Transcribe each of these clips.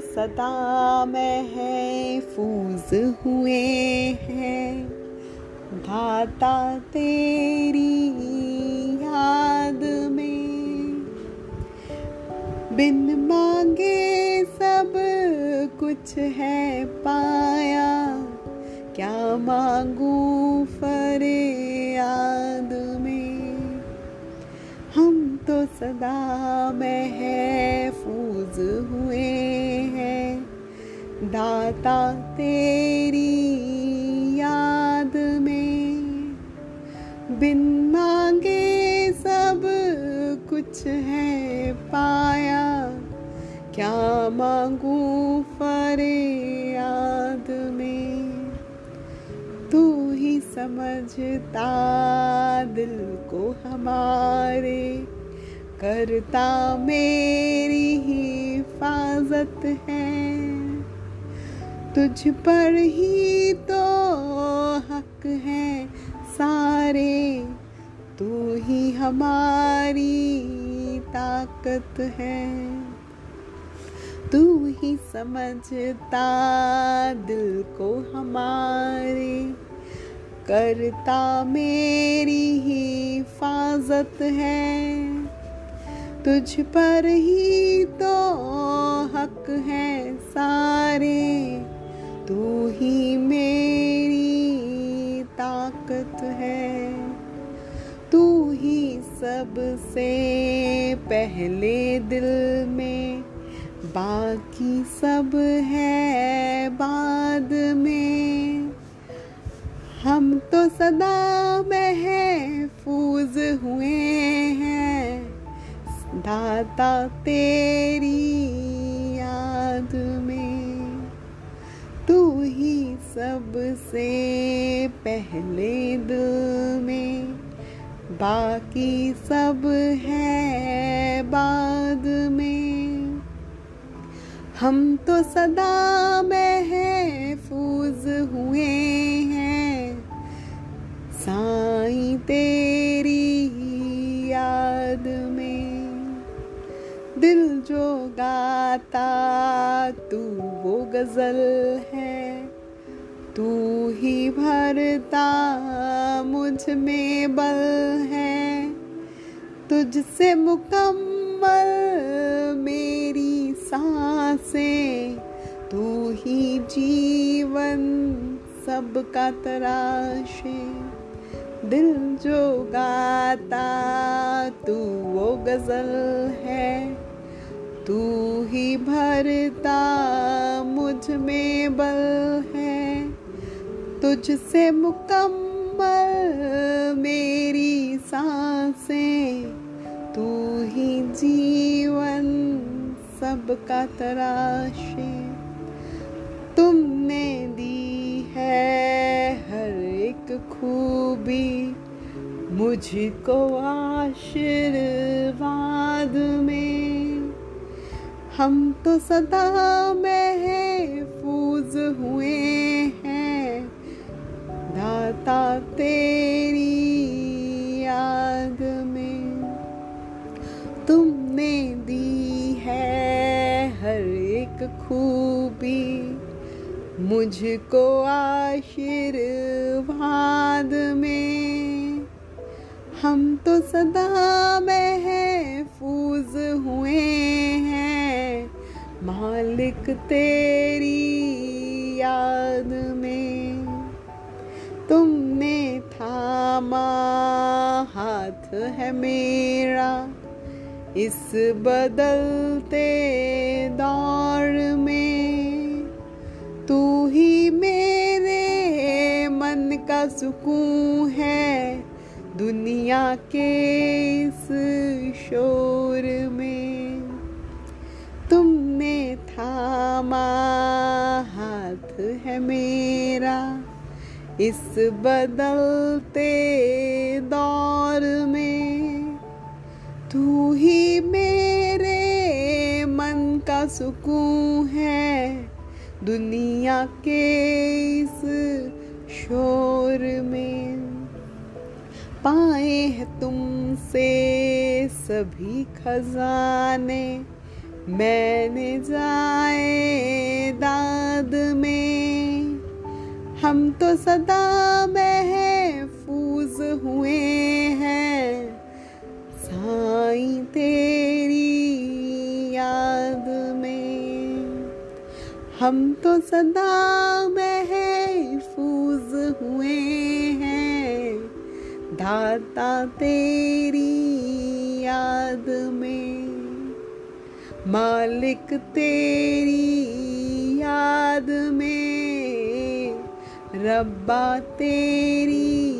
सदा महफूज हुए हैं। धाता तेरी याद में। बिन मांगे सब कुछ है पाया। क्या मांगू फरे सदा महफूज हुए हैं। दाता तेरी याद में। बिन मांगे सब कुछ है पाया। क्या मांगू फरे याद में? तू ही समझता दिल को हमारे। करता मेरी ही हिफाजत है। तुझ पर ही तो हक है सारे। तू ही हमारी ताकत है। तू ही समझता दिल को हमारे। करता मेरी ही हिफाजत है। तुझ पर ही तो हक है सारे। तू ही मेरी ताकत है। तू ही सबसे पहले दिल में। बाकी सब है बाद में। हम तो सदा महफूज हुए हैं। दाता तेरी याद में। तू ही सबसे पहले दिल में। बाकी सब है बाद में। हम तो सदा महफूज हुए हैं। साई तेरी याद दिल जो गाता, तू वो गज़ल है। तू ही भरता मुझमें बल है। तुझसे मुकम्मल मेरी साँसें, तू ही जीवन सबका तराशे। दिल जो गाता, तू वो गज़ल है। तू ही भरता मुझमें बल है। तुझसे मुकम्मल मेरी साँसें, तू ही जीवन सबका तराशे। तुमने दी है हर एक खूबी, मुझको आशीर्वाद में। हम तो सदा महफूज हुए हैं। दाता तेरी याद में तुमने दी है हर एक खूबी। मुझको आशीर्वाद में हम तो सदा महफूज हुए हैं। मालिक तेरी याद में। तुमने थामा हाथ है मेरा, इस बदलते दौर में। तू ही मेरे मन का सुकून है, दुनिया के इस शोर में। थामा हाथ है मेरा। इस बदलते दौर में तू ही मेरे मन का सुकून है। दुनिया के इस शोर में पाए हैं तुमसे सभी खजाने। मैंने जाए दाद में। हम तो सदा महफूज हुए हैं। साई तेरी याद में। हम तो सदा महफूज हुए हैं। दाता तेरी याद में मालिक तेरी याद में, रब्बा तेरी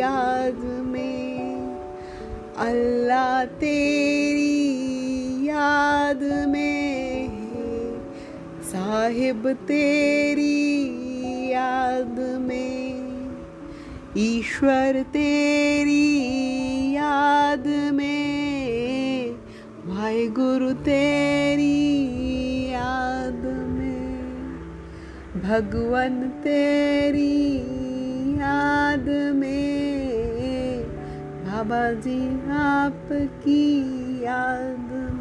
याद में, अल्लाह तेरी याद में, साहिब तेरी याद में, ईश्वर तेरी याद में। गुरु तेरी याद में। भगवान तेरी याद में। बाबा जी आपकी याद